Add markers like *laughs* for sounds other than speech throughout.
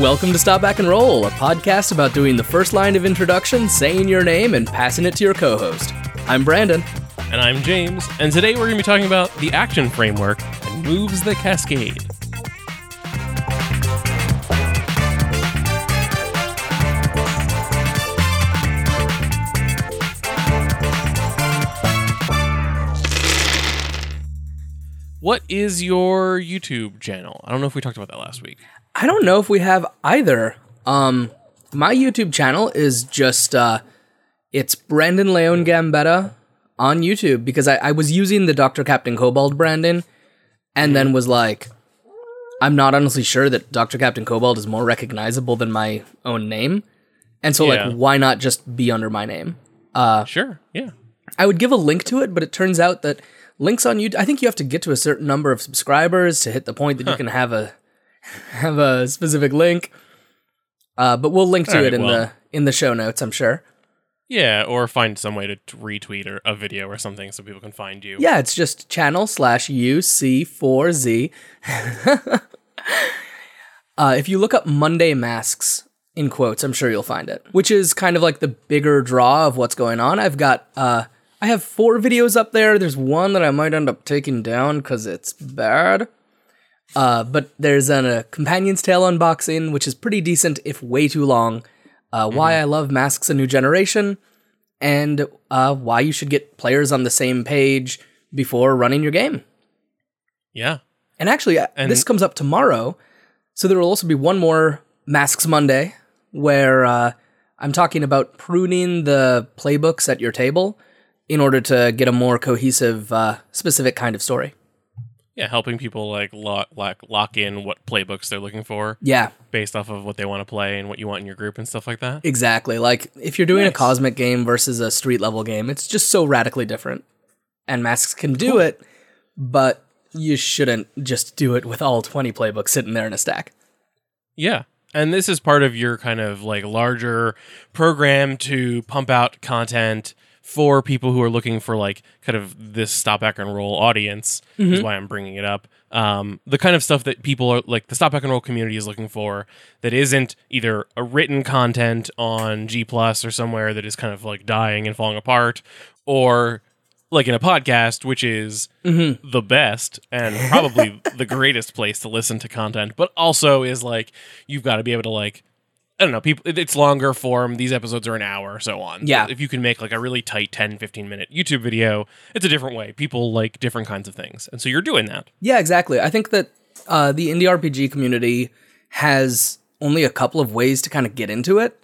Welcome to Stop Drop and Roll, a podcast about doing the first line of introduction, saying your name, and passing it to your co host. I'm Brandon. And I'm James, and today we're going to be talking about the action framework and moves the cascade. What is your YouTube channel? I don't know if we talked about that last week. I don't know if we have either. Um, my YouTube channel is just uh, it's Brandon Leon Gambetta on YouTube because I, I was using the Dr. Captain Cobalt Brandon and then was like, I'm not honestly sure that Dr. Captain Cobalt is more recognizable than my own name. And so, Yeah. like, why not just be under my name? Uh, Sure, yeah. I would give a link to it, but it turns out that links on YouTube. I think you have to get to a certain number of subscribers to hit the point that you can have a *laughs* have a specific link. Uh, but we'll link to All it right, in well. the in the show notes. I'm sure. Yeah, or find some way to t- retweet or a video or something so people can find you. Yeah, it's just channel slash UC4Z. *laughs* uh, if you look up Monday Masks in quotes, I'm sure you'll find it, which is kind of like the bigger draw of what's going on. I've got, uh, I have four videos up there. There's one that I might end up taking down because it's bad. Uh, but there's an, a Companion's Tale unboxing, which is pretty decent, if way too long. Uh, Why I love Masks: A New Generation, and uh, why you should get players on the same page before running your game. Yeah. And actually, uh, And- this comes up tomorrow, so there will also be one more Masks Monday where uh, I'm talking about pruning the playbooks at your table in order to get a more cohesive, uh, specific kind of story. Yeah, helping people like lock, lock lock in what playbooks they're looking for Yeah, based off of what they want to play and what you want in your group and stuff like that. exactly. Like if you're doing a cosmic game versus a street level game, it's just so radically different. And Masks can do it, but you shouldn't just do it with all 20 playbooks sitting there in a stack. Yeah. And this is part of your kind of like larger program to pump out content for people who are looking for like kind of this stop drop and roll audience is why I'm bringing it up. Um, the kind of stuff that people are like the stop drop and roll community is looking for that isn't either a written content on G plus or somewhere that is kind of like dying and falling apart or like in a podcast, which is the best and probably *laughs* the greatest place to listen to content, but also is like you've got to be able to like I don't know, people it's longer form, these episodes are an hour or so on. Yeah. If you can make like a really tight 10 15 minute YouTube video, it's a different way. People like different kinds of things. And so you're doing that. Yeah, exactly. I think that uh, the indie RPG community has only a couple of ways to kind of get into it.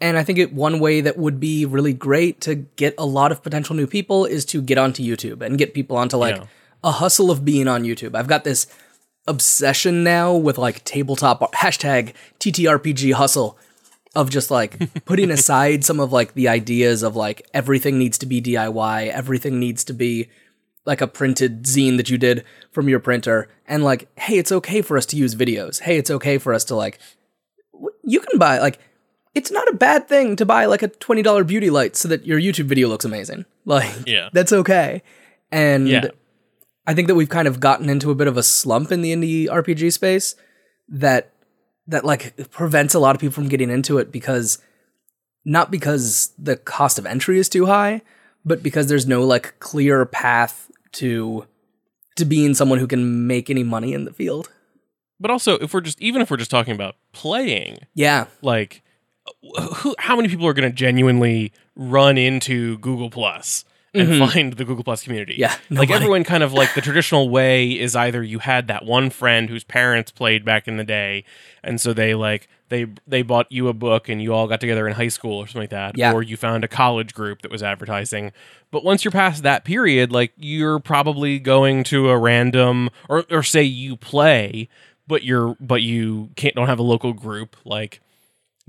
And I think it, one way that would be really great to get a lot of potential new people is to get onto YouTube and get people onto like Yeah. a hustle of being on YouTube. I've got this obsession now with like tabletop hashtag TTRPG hustle of just like *laughs* putting aside some of like the ideas of like everything needs to be DIY, everything needs to be like a printed zine that you did from your printer and like hey it's okay for us to use videos hey it's okay for us to like you can buy like it's not a bad thing to buy like a $20 beauty light so that your youtube video looks amazing like Yeah. that's okay and Yeah. I think that we've kind of gotten into a bit of a slump in the indie rpg space that that like prevents a lot of people from getting into it because not because the cost of entry is too high but because there's no like clear path to to being someone who can make any money in the field. But also if we're just even if we're just talking about playing, Yeah. like who, how many people are going to genuinely run into Google Plus and mm-hmm. find the Google Plus community? Yeah, like everyone kind of like the traditional way is either you had that one friend whose parents played back in the day, and so they like they they bought you a book and you all got together in high school or something like that, Yeah. or you found a college group that was advertising. But once you're past that period, like you're probably going to a random or or say you play, but you're but you can't don't have a local group like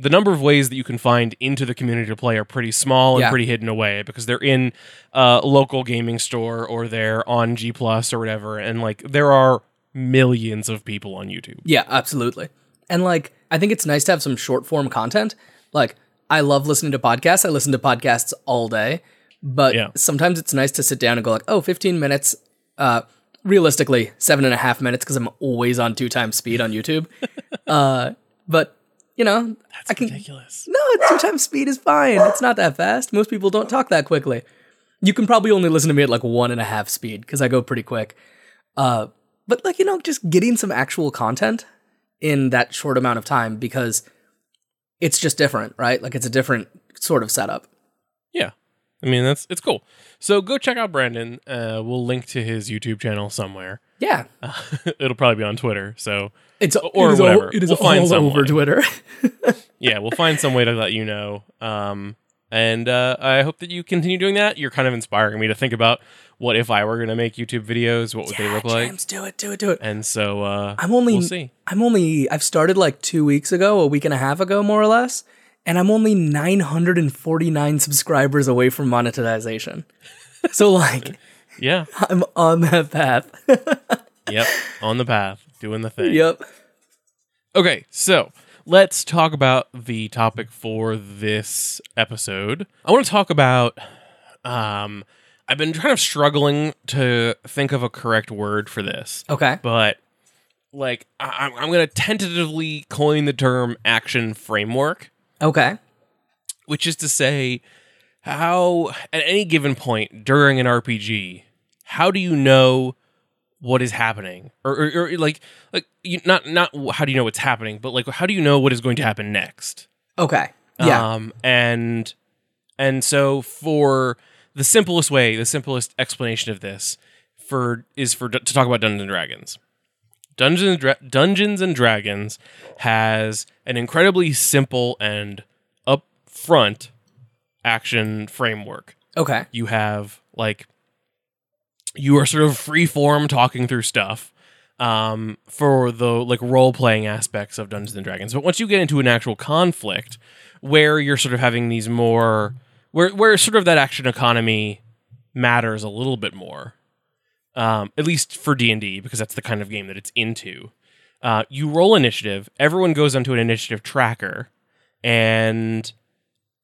the number of ways that you can find into the community to play are pretty small and Yeah. pretty hidden away because they're in a local gaming store or they're on G Plus or whatever, and like there are millions of people on YouTube. Yeah, absolutely. And like I think it's nice to have some short form content. Like I love listening to podcasts. I listen to podcasts all day. But Yeah. sometimes it's nice to sit down and go like, oh, 15 minutes. Uh realistically, seven and a half minutes because I'm always on two times speed on YouTube. *laughs* uh but you know, That's I can. ridiculous. No, two times speed is fine. It's not that fast. Most people don't talk that quickly. You can probably only listen to me at like one and a half speed because I go pretty quick. Uh, but like you know, just getting some actual content in that short amount of time because it's just different, right? Like it's a different sort of setup. Yeah. I mean, that's it's cool. So go check out Brandon. Uh, we'll link to his YouTube channel somewhere. Yeah, *laughs* It'll probably be on Twitter. So it's Or it whatever. All, it is We'll find all over. Twitter. *laughs* yeah, we'll find some way to let you know. Um, and uh, I hope that you continue doing that. You're kind of inspiring me to think about what if I were going to make YouTube videos, what would they look like? James, do it, do it, do it. And so uh, I'm only we'll see. I'm only I've started like two weeks ago, a week and a half ago, more or less, and I'm only 949 subscribers away from monetization. *laughs* So like Yeah. *laughs* I'm on that path. *laughs* yep. On the path, doing the thing. yep. Okay, so let's talk about the topic for this episode. I want to talk about. Um, I've been kind of struggling to think of a correct word for this, Okay. but like I- I'm, I'm going to tentatively coin the term action framework, Okay. which is to say, how at any given point during an RPG, how do you know what is happening, or, or, or like like you, not not how do you know what's happening, but like how do you know what is going to happen next? Okay. Yeah. Um, and and so for the simplest way, the simplest explanation of this for is for to talk about Dungeons and Dragons. Dungeons and Dra- Dungeons and Dragons has an incredibly simple and upfront action framework. okay. You have like you are sort of free form talking through stuff um, for the like role playing aspects of Dungeons and Dragons. But once you get into an actual conflict where you're sort of having these more where where sort of that action economy matters a little bit more, um, at least for D and D because that's the kind of game that it's into. Uh, you roll initiative. Everyone goes onto an initiative tracker, and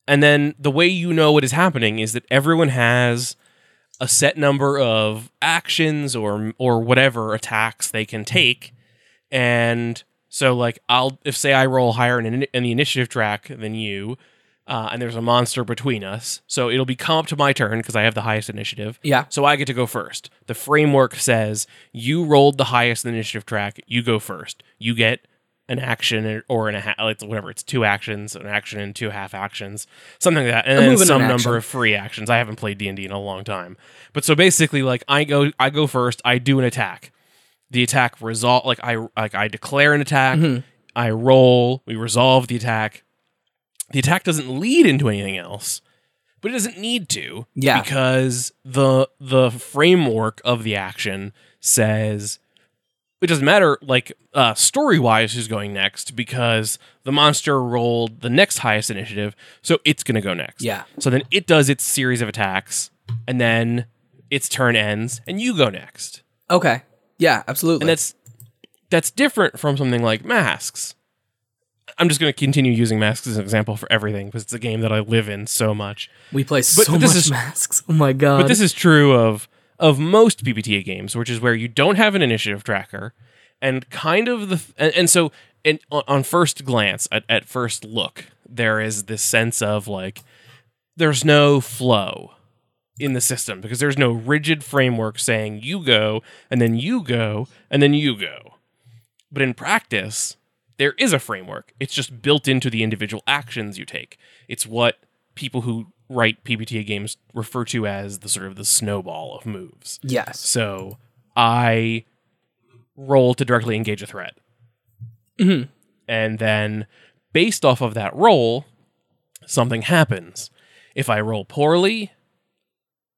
and then the way you know what is happening is that everyone has a set number of actions or or whatever attacks they can take. And so like i'll if say i roll higher in, in the initiative track than you uh, and there's a monster between us so it'll be come up to my turn because i have the highest initiative. Yeah. so i get to go first. The framework says you rolled the highest initiative track you go first. You get an action or an a half, like whatever it's two actions, an action and two half actions, something like that, and then some an number of free actions. I haven't played D and D in a long time, but so basically, like I go, I go first. I do an attack. The attack result, like I like I declare an attack. Mm-hmm. I roll. We resolve the attack. The attack doesn't lead into anything else, but it doesn't need to. Yeah. because the the framework of the action says it doesn't matter like uh, story wise who's going next because the monster rolled the next highest initiative so it's going to go next Yeah. so then it does its series of attacks and then its turn ends and you go next Okay. Yeah, absolutely. and that's that's different from something like masks i'm just going to continue using masks as an example for everything because it's a game that i live in so much we play but so this much is- masks. Oh my god. but this is true of of most PBTA games, which is where you don't have an initiative tracker, and kind of the and, and so and on, first glance, at, at first look, there is this sense of like there's no flow in the system because there's no rigid framework saying you go and then you go and then you go. But in practice, there is a framework. It's just built into the individual actions you take. It's what people who write PBTA games refer to as the sort of the snowball of moves. yes. So I roll to directly engage a threat. Mhm. And then based off of that roll, something happens. If I roll poorly,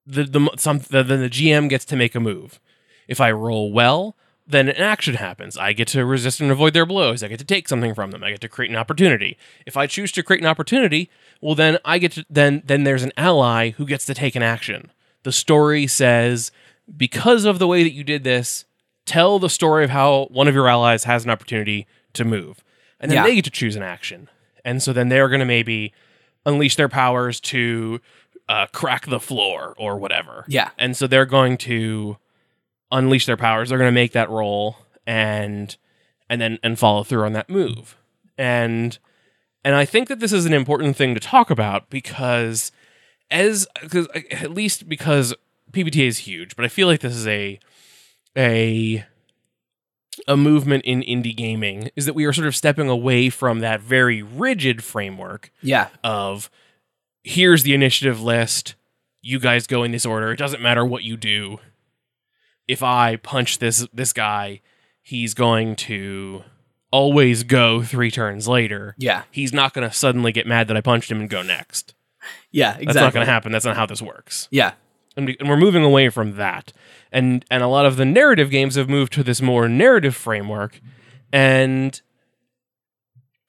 the the some the, then the GM gets to make a move. If I roll well, then an action happens. I get to resist and avoid their blows. I get to take something from them. I get to create an opportunity. If I choose to create an opportunity, well then I get to then then there's an ally who gets to take an action. The story says because of the way that you did this, tell the story of how one of your allies has an opportunity to move. And then Yeah. they get to choose an action. And so then they're going to maybe unleash their powers to uh, crack the floor or whatever. Yeah. And so they're going to unleash their powers. They're going to make that roll and and then and follow through on that move. And And I think that this is an important thing to talk about because as cuz uh, at least because PBTA is huge, but I feel like this is a a a movement in indie gaming is that we are sort of stepping away from that very rigid framework Yeah. of here's the initiative list. You guys go in this order. It doesn't matter what you do. If I punch this this guy, he's going to always go three turns later. Yeah. He's not going to suddenly get mad that I punched him and go next. Yeah. Exactly. That's not going to happen. That's not how this works. Yeah. And, we, and we're moving away from that. And and a lot of the narrative games have moved to this more narrative framework. And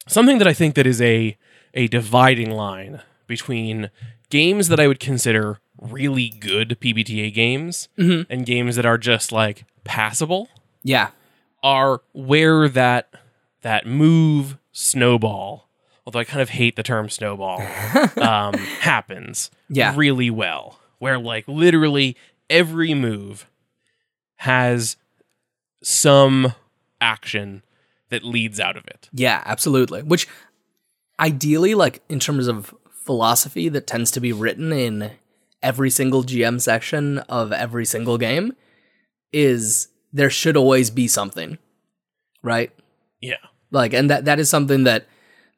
something that I think that is a a dividing line between games that I would consider really good PBTA games Mhm. and games that are just like passable Yeah. are where that that move snowball although i kind of hate the term snowball *laughs* um, happens Yeah. really well where like literally every move has some action that leads out of it Yeah, absolutely. Which ideally, like in terms of philosophy that tends to be written in every single GM section of every single game, is there should always be something. Right? yeah Like and that that is something that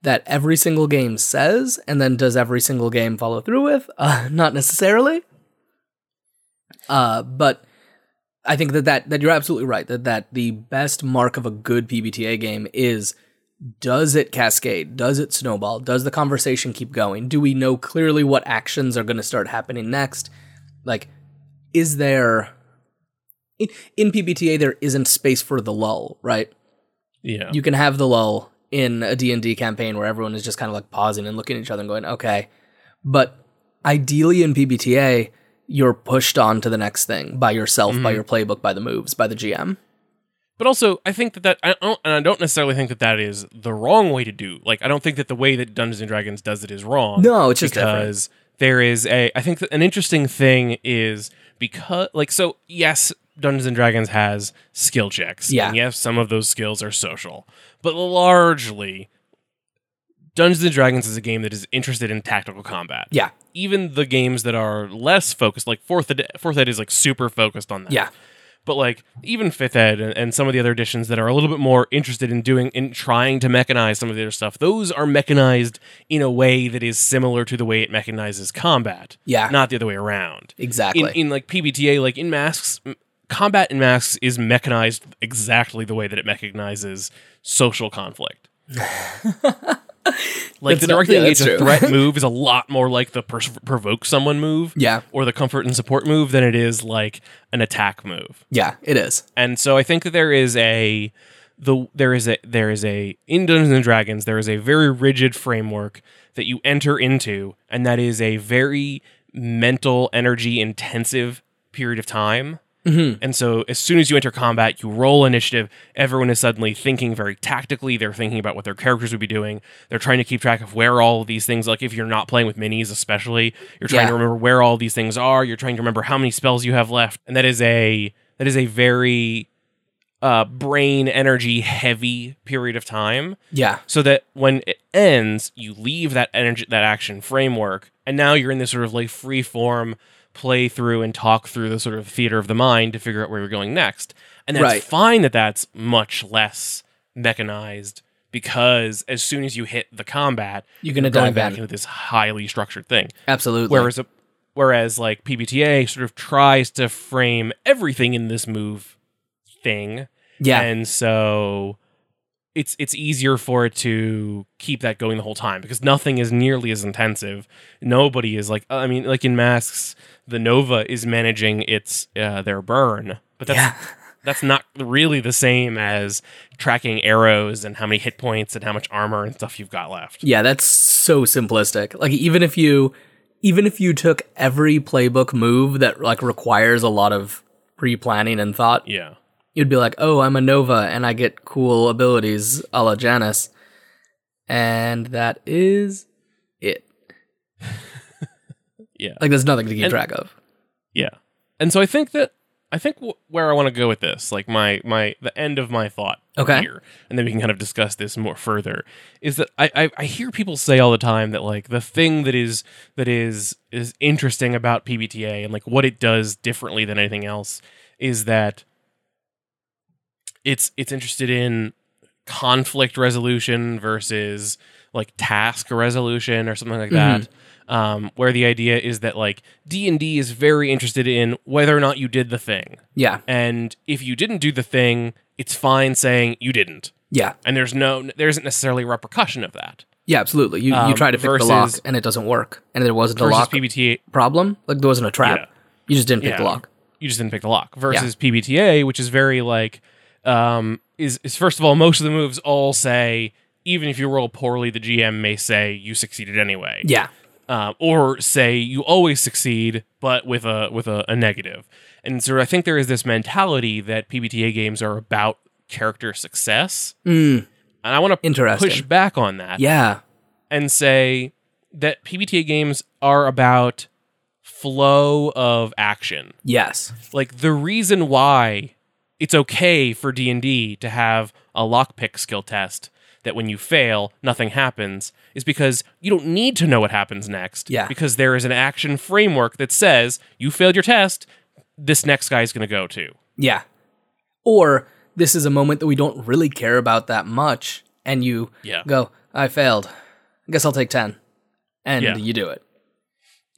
that every single game says, and then does every single game follow through with? *laughs* Uh, not necessarily. Uh, but I think that, that that you're absolutely right that that the best mark of a good PBTA game is does it cascade? Does it snowball? Does the conversation keep going? Do we know clearly what actions are going to start happening next? Like, is there in, in PBTA there isn't space for the lull, right? yeah you can have the lull in a D&D campaign where everyone is just kind of like pausing and looking at each other and going, okay. But ideally in PBTA, you're pushed on to the next thing by yourself, by mm-hmm. your playbook, by the moves, by the GM. But also, I think that that I don't, and I don't necessarily think that that is the wrong way to do. Like, I don't think that the way that Dungeons and Dragons does it is wrong. No, it's just different. because there is a. I think that an interesting thing is because, like, so yes, Dungeons and Dragons has skill checks. Yeah. and yes, some of those skills are social, but largely, Dungeons and Dragons is a game that is interested in tactical combat. Yeah. Even the games that are less focused, like fourth ed, fourth ed is like super focused on that Yeah. But like even fifth ed and, and some of the other editions that are a little bit more interested in doing in trying to mechanize some of the other stuff those are mechanized in a way that is similar to the way it mechanizes combat Yeah. not the other way around Exactly. in, in like pbta like in masks combat in masks is mechanized exactly the way that it mechanizes social conflict *laughs* like the not- directly yeah, that's true. threat *laughs* move is a lot more like the pers- provoke someone move yeah. or the comfort and support move than it is like an attack move Yeah, it is. and so I think that there is a the there is a there is a in Dungeons and Dragons there is a very rigid framework that you enter into, and that is a very mental energy intensive period of time. Mm-hmm. And so, as soon as you enter combat, you roll initiative. Everyone is suddenly thinking very tactically. They're thinking about what their characters would be doing. They're trying to keep track of where all of these things, like if you're not playing with minis, especially, you're trying Yeah. to remember where all these things are. You're trying to remember how many spells you have left, and that is a that is a very uh, brain energy heavy period of time. Yeah. So that when it ends, you leave that energy, that action framework, and now you're in this sort of like free form play through and talk through the sort of theater of the mind to figure out where you're going next. And that's Right. fine that that's much less mechanized because as soon as you hit the combat, You're gonna going dive back in. into this highly structured thing. Absolutely. Whereas a, whereas like PBTA sort of tries to frame everything in this move thing yeah. and so it's it's easier for it to keep that going the whole time because nothing is nearly as intensive. Nobody is like I mean like in masks, the Nova is managing its uh, their burn, but that's yeah. *laughs* that's not really the same as tracking arrows and how many hit points and how much armor and stuff you've got left. Yeah, that's so simplistic. Like even if you even if you took every playbook move that like requires a lot of pre-planning and thought, Yeah. you'd be like, "Oh, I'm a Nova and I get cool abilities a la Janus." And that is it. *laughs* Yeah. Like there's nothing to keep And- track of. Yeah. And so I think that I think w- where I want to go with this, like my my the end of my thought Okay. here, and then we can kind of discuss this more further, is that I, I I hear people say all the time that like the thing that is that is is interesting about PBTA and like what it does differently than anything else is that it's it's interested in conflict resolution versus like task resolution or something like mm-hmm. that um, where the idea is that like d&d is very interested in whether or not you did the thing Yeah. and if you didn't do the thing it's fine saying you didn't Yeah. and there's no there isn't necessarily a repercussion of that Yeah, absolutely. You you Um, try to pick the lock and it doesn't work. And there wasn't a lock pbta problem. Like there wasn't a trap. Yeah. You just didn't pick the lock. you just didn't pick the lock versus PBTA, which is very like um, is is first of all most of the moves all say even if you roll poorly, the GM may say you succeeded anyway, Yeah. Um, or say you always succeed but with a with a, a negative. And so I think there is this mentality that PBTA games are about character success, Mm, and I want to push back on that yeah. and say that PBTA games are about flow of action Yes. like the reason why it's okay for D&D to have a lockpick skill test that when you fail nothing happens is because you don't need to know what happens next Yeah. because there is an action framework that says you failed your test this next guy is going to go to Yeah. Or this is a moment that we don't really care about that much, and you Yeah. go, I failed. I guess I'll take 10. And Yeah. you do it.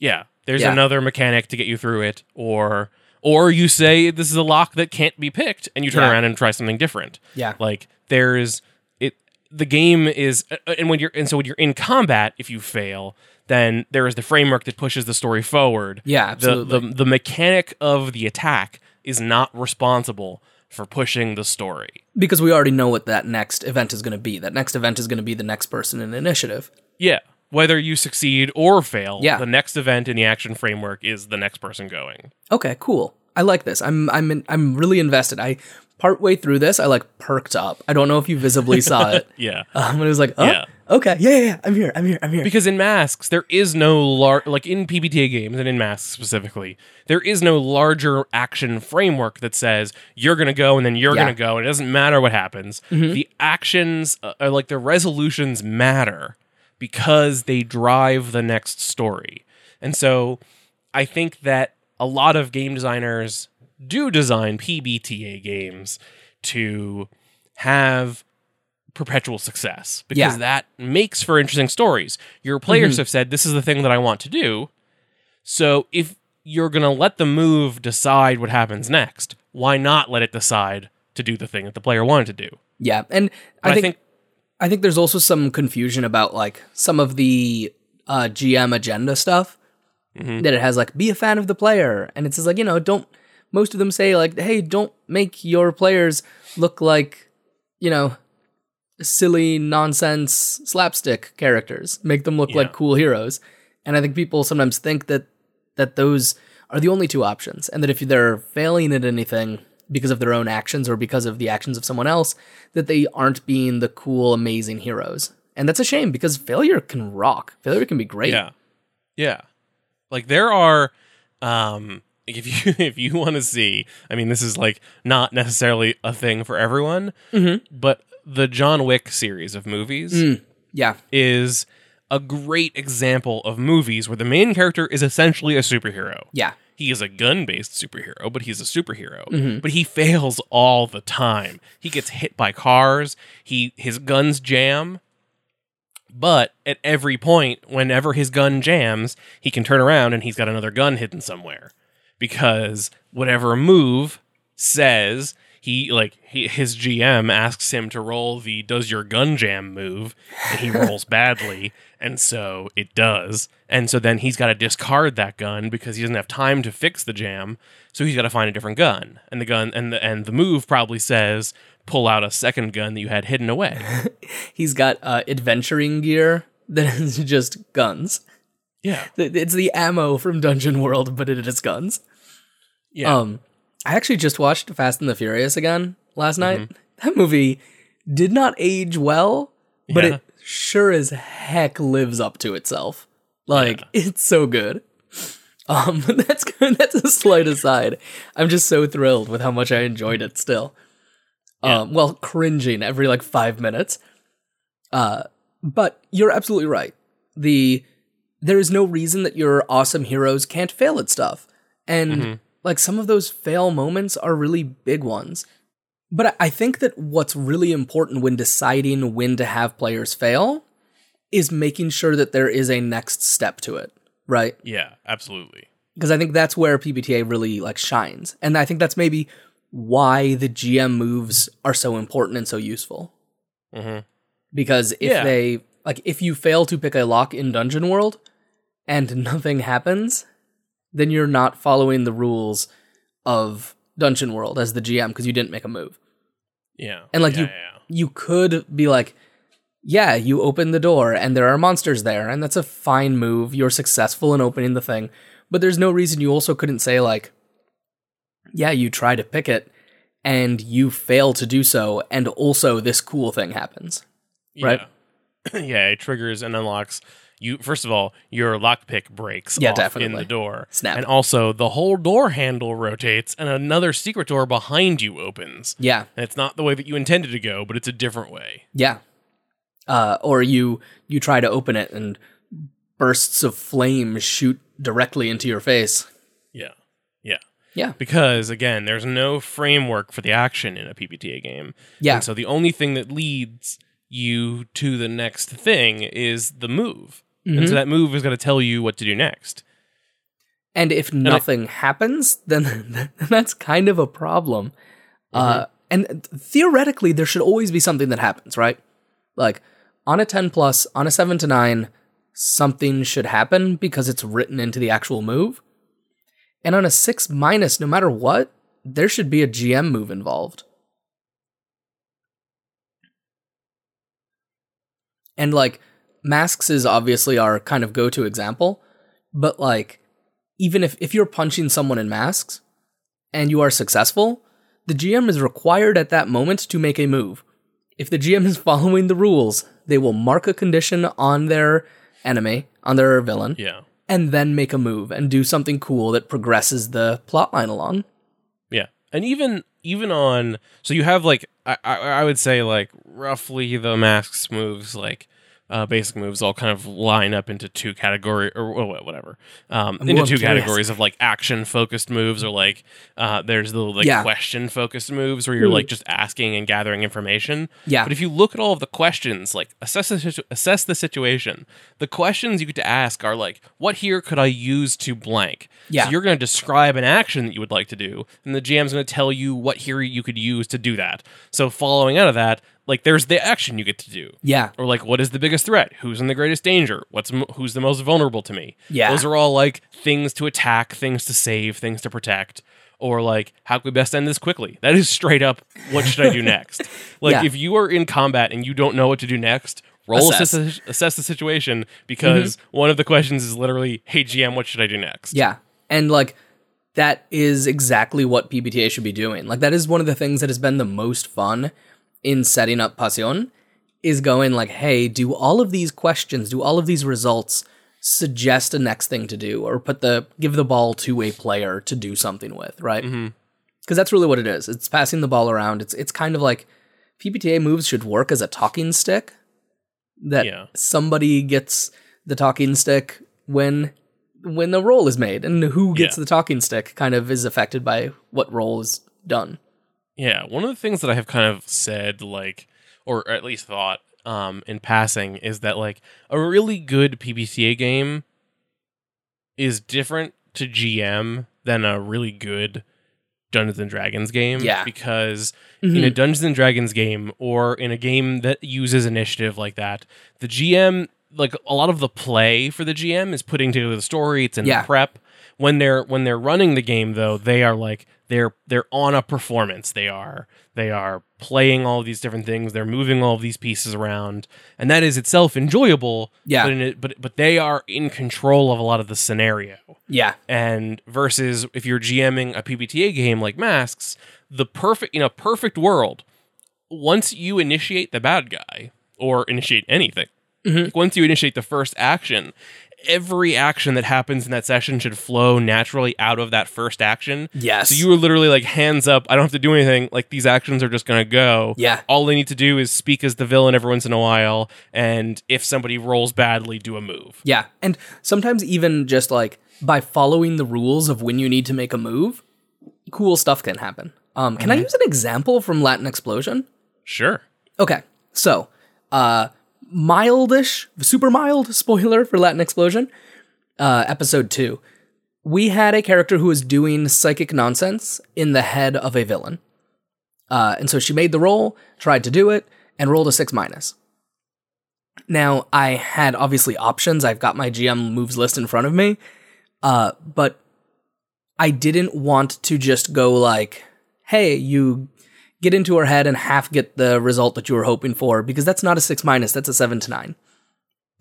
yeah there's Yeah. another mechanic to get you through it or or you say this is a lock that can't be picked and you turn around and try something different Yeah. like there's the game is uh, and when you're and so when you're in combat if you fail then there is the framework that pushes the story forward Yeah, the, absolutely. the the mechanic of the attack is not responsible for pushing the story because we already know what that next event is going to be. That next event is going to be the next person in initiative. yeah whether you succeed or fail Yeah. the next event in the action framework is the next person going Okay, cool. I like this. I'm I'm in, I'm really invested. I partway through this, I like perked up. I don't know if you visibly saw *laughs* it. yeah Um, and it was like, oh, Yeah. okay, yeah, yeah, yeah, I'm here, I'm here, I'm here. because in masks there is no lar- like in PBTA games and in masks specifically there is no larger action framework that says you're gonna go and then you're Yeah. Mm-hmm. gonna go and it doesn't matter what happens the actions uh, are like the resolutions matter because they drive the next story and so I think that a lot of game designers do design PBTA games to have perpetual success because Yeah. that makes for interesting stories. Your players have said, This is the thing that I want to do. So if you're going to let the move decide what happens next, why not let it decide to do the thing that the player wanted to do? yeah, and But I think I think there's also some confusion about like some of the uh, GM agenda stuff Mm-hmm. that it has like be a fan of the player, and it says like you know don't. Most of them say like hey don't make your players look like you know silly nonsense slapstick characters. Make them look Yeah. like cool heroes, and I think people sometimes think that that those are the only two options, and that if they're failing at anything because of their own actions or because of the actions of someone else, that they aren't being the cool, amazing heroes. And that's a shame because failure can rock. Failure can be great. Yeah. Yeah. Like there are um if you *laughs* if you want to see, I mean this is like not necessarily a thing for everyone, mm-hmm. but the John Wick series of movies mm, Yeah. is a great example of movies where the main character is essentially a superhero. Yeah. He is a gun-based superhero, but he's a superhero. Mm-hmm. But he fails all the time. He gets hit by cars. He his guns jam. But at every point, whenever his gun jams, he can turn around and he's got another gun hidden somewhere. Because whatever move says, he like he, his GM asks him to roll the does your gun jam move and he rolls *laughs* badly and so it does. And so then he's got to discard that gun because he doesn't have time to fix the jam so he's got to find a different gun. And the gun and the and the move probably says pull out a second gun that you had hidden away. *laughs* He's got uh, adventuring gear that is *laughs* just guns. Yeah It's the ammo from Dungeon World, but it is guns. yeah Um, I actually just watched Fast and the Furious again last night. Mm-hmm. That movie did not age well, but Yeah. it sure as heck lives up to itself. Like it's so good. Um, *laughs* that's good. *laughs* That's a slight aside. I'm just so thrilled with how much I enjoyed it still. Yeah. Um, well, cringing every like five minutes. Uh, but you're absolutely right. The there is no reason that your awesome heroes can't fail at stuff, and Mhm. like some of those fail moments are really big ones. But I- think that what's really important when deciding when to have players fail is making sure that there is a next step to it, right? Yeah, absolutely. because I think that's where PBTA really like shines, and I think that's maybe why the GM moves are so important and so useful. hmm Because if Yeah. they like, if you fail to pick a lock in Dungeon World and nothing happens, then you're not following the rules of Dungeon World as the GM because you didn't make a move. Yeah. And, like, yeah, you- yeah. You could be like, yeah, you open the door and there are monsters there, and that's a fine move. You're successful in opening the thing. But there's no reason you also couldn't say, like, yeah, you try to pick it and you fail to do so, and also this cool thing happens. right? Yeah. *clears throat* yeah, it triggers and unlocks you first of all, your lockpick breaks Yeah, off in the door. Snap. And also the whole door handle rotates and another secret door behind you opens. Yeah, And it's not the way that you intended to go, but it's a different way. yeah. Uh, or you you try to open it and bursts of flame shoot directly into your face. Yeah. Yeah. Yeah, Because again, there's no framework for the action in a PBTA game. yeah, And so the only thing that leads you to the next thing is the move. And Mhm. so that move is going to tell you what to do next. And if nothing happens, then *laughs* that's kind of a problem. Uh, and theoretically, there should always be something that happens, right? Like on a 10 plus, on a 7 to 9, something should happen because it's written into the actual move. And on a 6 minus, no matter what, there should be a GM move involved. And like, masks is obviously our kind of go to example, but like, even if, if you're punching someone in masks and you are successful, the GM is required at that moment to make a move. If the GM is *laughs* following the rules, they will mark a condition on their enemy, on their villain, Yeah. and then make a move and do something cool that progresses the plotline along. Yeah, and even even on so you have like I I, I would say like roughly the masks moves like uh, basic moves all kind of line up into two category or wha- whatever um, into two curious. categories of like action focused moves or like uh, there's the like Yeah. question focused moves where you're like just asking and gathering information. Yeah. But if you look at all of the questions, like assess the situ- assess the situation, the questions you get to ask are like, what here could I use to blank? Yeah. So you're going to describe an action that you would like to do, and the GM's going to tell you what here you could use to do that. So following out of that, like there's the action you get to do. Yeah. Or like, what is the biggest threat? Who's in the greatest danger? What's m- who's the most vulnerable to me? Yeah. those are all like things to attack, things to save, things to protect, or like how can we best end this quickly? That is straight up. What should I do next? *laughs* Like Yeah. if you are in combat and you don't know what to do next, roll Assess. assess, assess the situation because mm-hmm. one of the questions is literally, "Hey GM, what should I do next?" Yeah. And like that is exactly what PBTA should be doing. Like that is one of the things that has been the most fun in setting up Passion is going like, "Hey, do all of these questions, do all of these results suggest a next thing to do or put the give the ball to a player to do something with, right?" Mm-hmm. Cuz that's really what it is. It's passing the ball around. It's it's kind of like PBTA moves should work as a talking stick that Yeah. somebody gets the talking stick when when the roll is made and who gets Yeah. the talking stick kind of is affected by what roll is done Yeah, one of the things that I have kind of said, like, or at least thought, um, in passing, is that like a really good PBTA game is different to GM than a really good Dungeons and Dragons game. Yeah. because Mm-hmm. in a Dungeons and Dragons game or in a game that uses initiative like that, the GM, like a lot of the play for the GM is putting together the story. It's in Yeah. the prep. When they're when they're running the game though, they are like they're they're on a performance. They are they are playing all these different things. They're moving all of these pieces around, and that is itself enjoyable. Yeah. but in it, but but they are in control of a lot of the scenario yeah and versus if you're GMing a PBTA game like Masks, the perfect in a perfect world, once you initiate the bad guy or initiate anything, Mhm. like once you initiate the first action, every action that happens in that session should flow naturally out of that first action. Yes. So you were literally like hands up. I don't have to do anything. Like these actions are just gonna go. Yeah. All they need to do is speak as the villain every once in a while, and if somebody rolls badly, do a move. Yeah. And sometimes even just like by following the rules of when you need to make a move, cool stuff can happen. Um, can I use an example from Latin Explosion? Sure. Okay. So, uh mildish, super mild *laughs* spoiler for Latin Explosion. Uh episode 2. We had a character who was doing psychic nonsense in the head of a villain. Uh and so she made the roll, tried to do it, and rolled a 6 minus. Now, I had obviously options. I've got my GM moves list in front of me. Uh, but I didn't want to just go like, hey, you get into her head and half get the result that you were hoping for, because that's not a six minus, that's a seven to nine.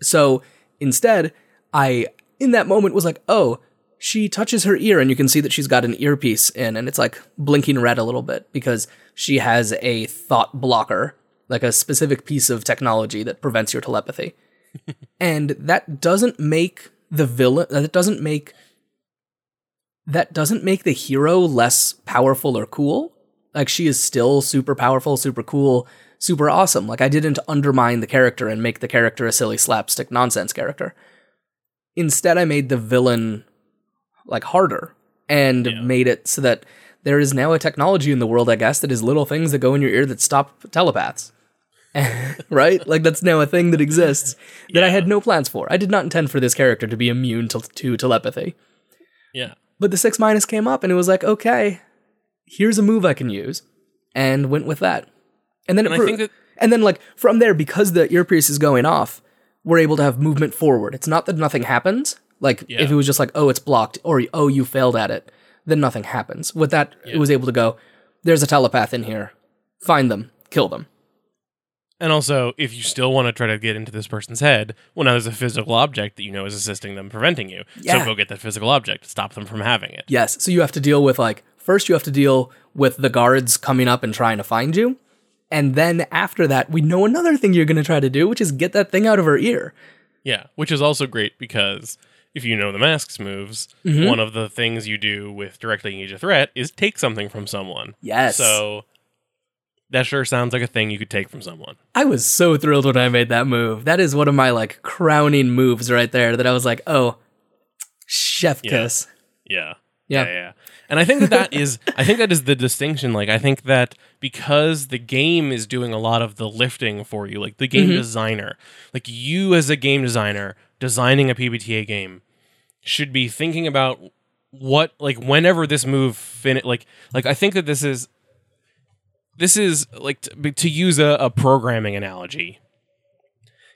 So instead, I, in that moment, was like, oh, she touches her ear and you can see that she's got an earpiece in and it's like blinking red a little bit because she has a thought blocker, like a specific piece of technology that prevents your telepathy. *laughs* and that doesn't make the villain, uh, that doesn't make that doesn't make the hero less powerful or cool. Like she is still super powerful, super cool, super awesome. Like I didn't undermine the character and make the character a silly slapstick nonsense character. Instead, I made the villain like harder and Yeah. made it so that there is now a technology in the world, I guess, that is little things that go in your ear that stop telepaths. *laughs* right? Like that's now a thing that exists that I had no plans for. I did not intend for this character to be immune to, to telepathy. Yeah. But the six minus came up and it was like, okay, here's a move I can use. And went with that. And then it And I think that- and then like from there, because the earpiece is going off, we're able to have movement forward. It's not that nothing happens. Like Yeah. if it was just like, oh, it's blocked, or oh, you failed at it, then nothing happens. With that, it was able to go, there's a telepath in here. Find them, kill them. And also, if you still want to try to get into this person's head, well, now there's a physical object that you know is assisting them, preventing you. Yeah. So go get that physical object, stop them from having it. Yes. So you have to deal with like first you have to deal with the guards coming up and trying to find you. And then after that, we know another thing you're going to try to do, which is get that thing out of her ear. Yeah, which is also great because if you know the masks moves, Mm-hmm. one of the things you do with directly engage a threat is take something from someone. Yes. So that sure sounds like a thing you could take from someone. I was so thrilled when I made that move. That is one of my like crowning moves right there that I was like, "Oh, chef Yeah. kiss." Yeah. Yeah. Yeah, yeah. And I think that that is I think that is the distinction like I think that because the game is doing a lot of the lifting for you like the game Mm-hmm. designer like you as a game designer designing a PBTA game should be thinking about what like whenever this move fin like like I think that this is this is like to, to use a, a programming analogy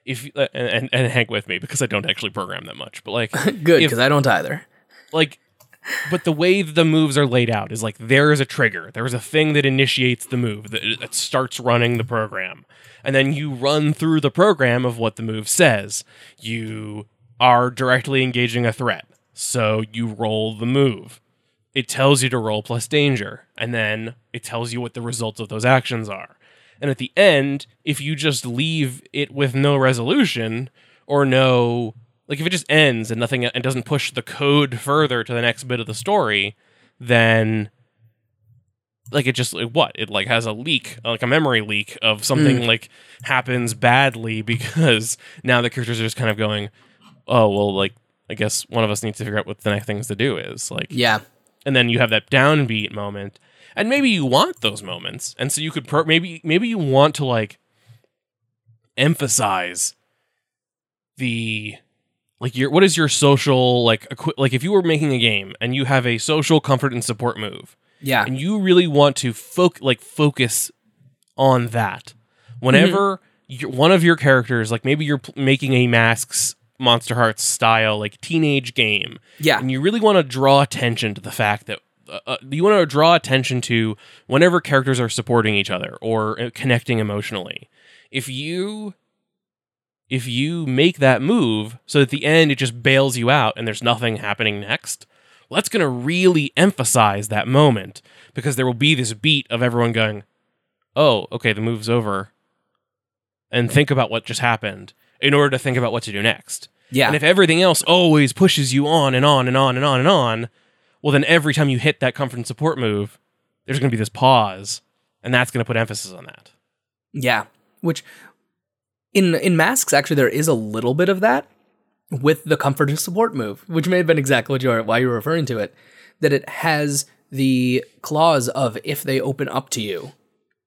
if uh, and, and hang with me because I don't actually program that much but like *laughs* Good cuz I don't either. like but the way the moves are laid out is like there is a trigger. There is a thing that initiates the move that, that starts running the program. And then you run through the program of what the move says. You are directly engaging a threat so you roll the move. It tells you to roll plus danger and then it tells you what the results of those actions are. And at the end if you just leave it with no resolution or no like if it just ends and nothing and doesn't push the code further to the next bit of the story then like it just like what it like has a leak like a memory leak of something mm. like happens badly *laughs* because now the characters are just kind of going oh well like i guess one of us needs to figure out what the next things to do is like Yeah. and then you have that downbeat moment and maybe you want those moments and so you could pro- maybe maybe you want to like emphasize the like your what is your social like equi- like if you were making a game and you have a social comfort and support move Yeah. and you really want to foc- like focus on that whenever you one of your characters like maybe you're pl- making a masks Monsterhearts style like teenage game Yeah. and you really want to draw attention to the fact that uh, uh, you want to draw attention to whenever characters are supporting each other or uh, connecting emotionally if you if you make that move so at the end it just bails you out and there's nothing happening next well, that's going to really emphasize that moment because there will be this beat of everyone going oh okay the move's over and think about what just happened in order to think about what to do next Yeah. And if everything else always pushes you on and on and on and on and on, well, then every time you hit that comfort and support move, there's going to be this pause, and that's going to put emphasis on that. Yeah, which in in masks actually there is a little bit of that with the comfort and support move, which may have been exactly what you are why you were referring to it. That it has the clause of if they open up to you,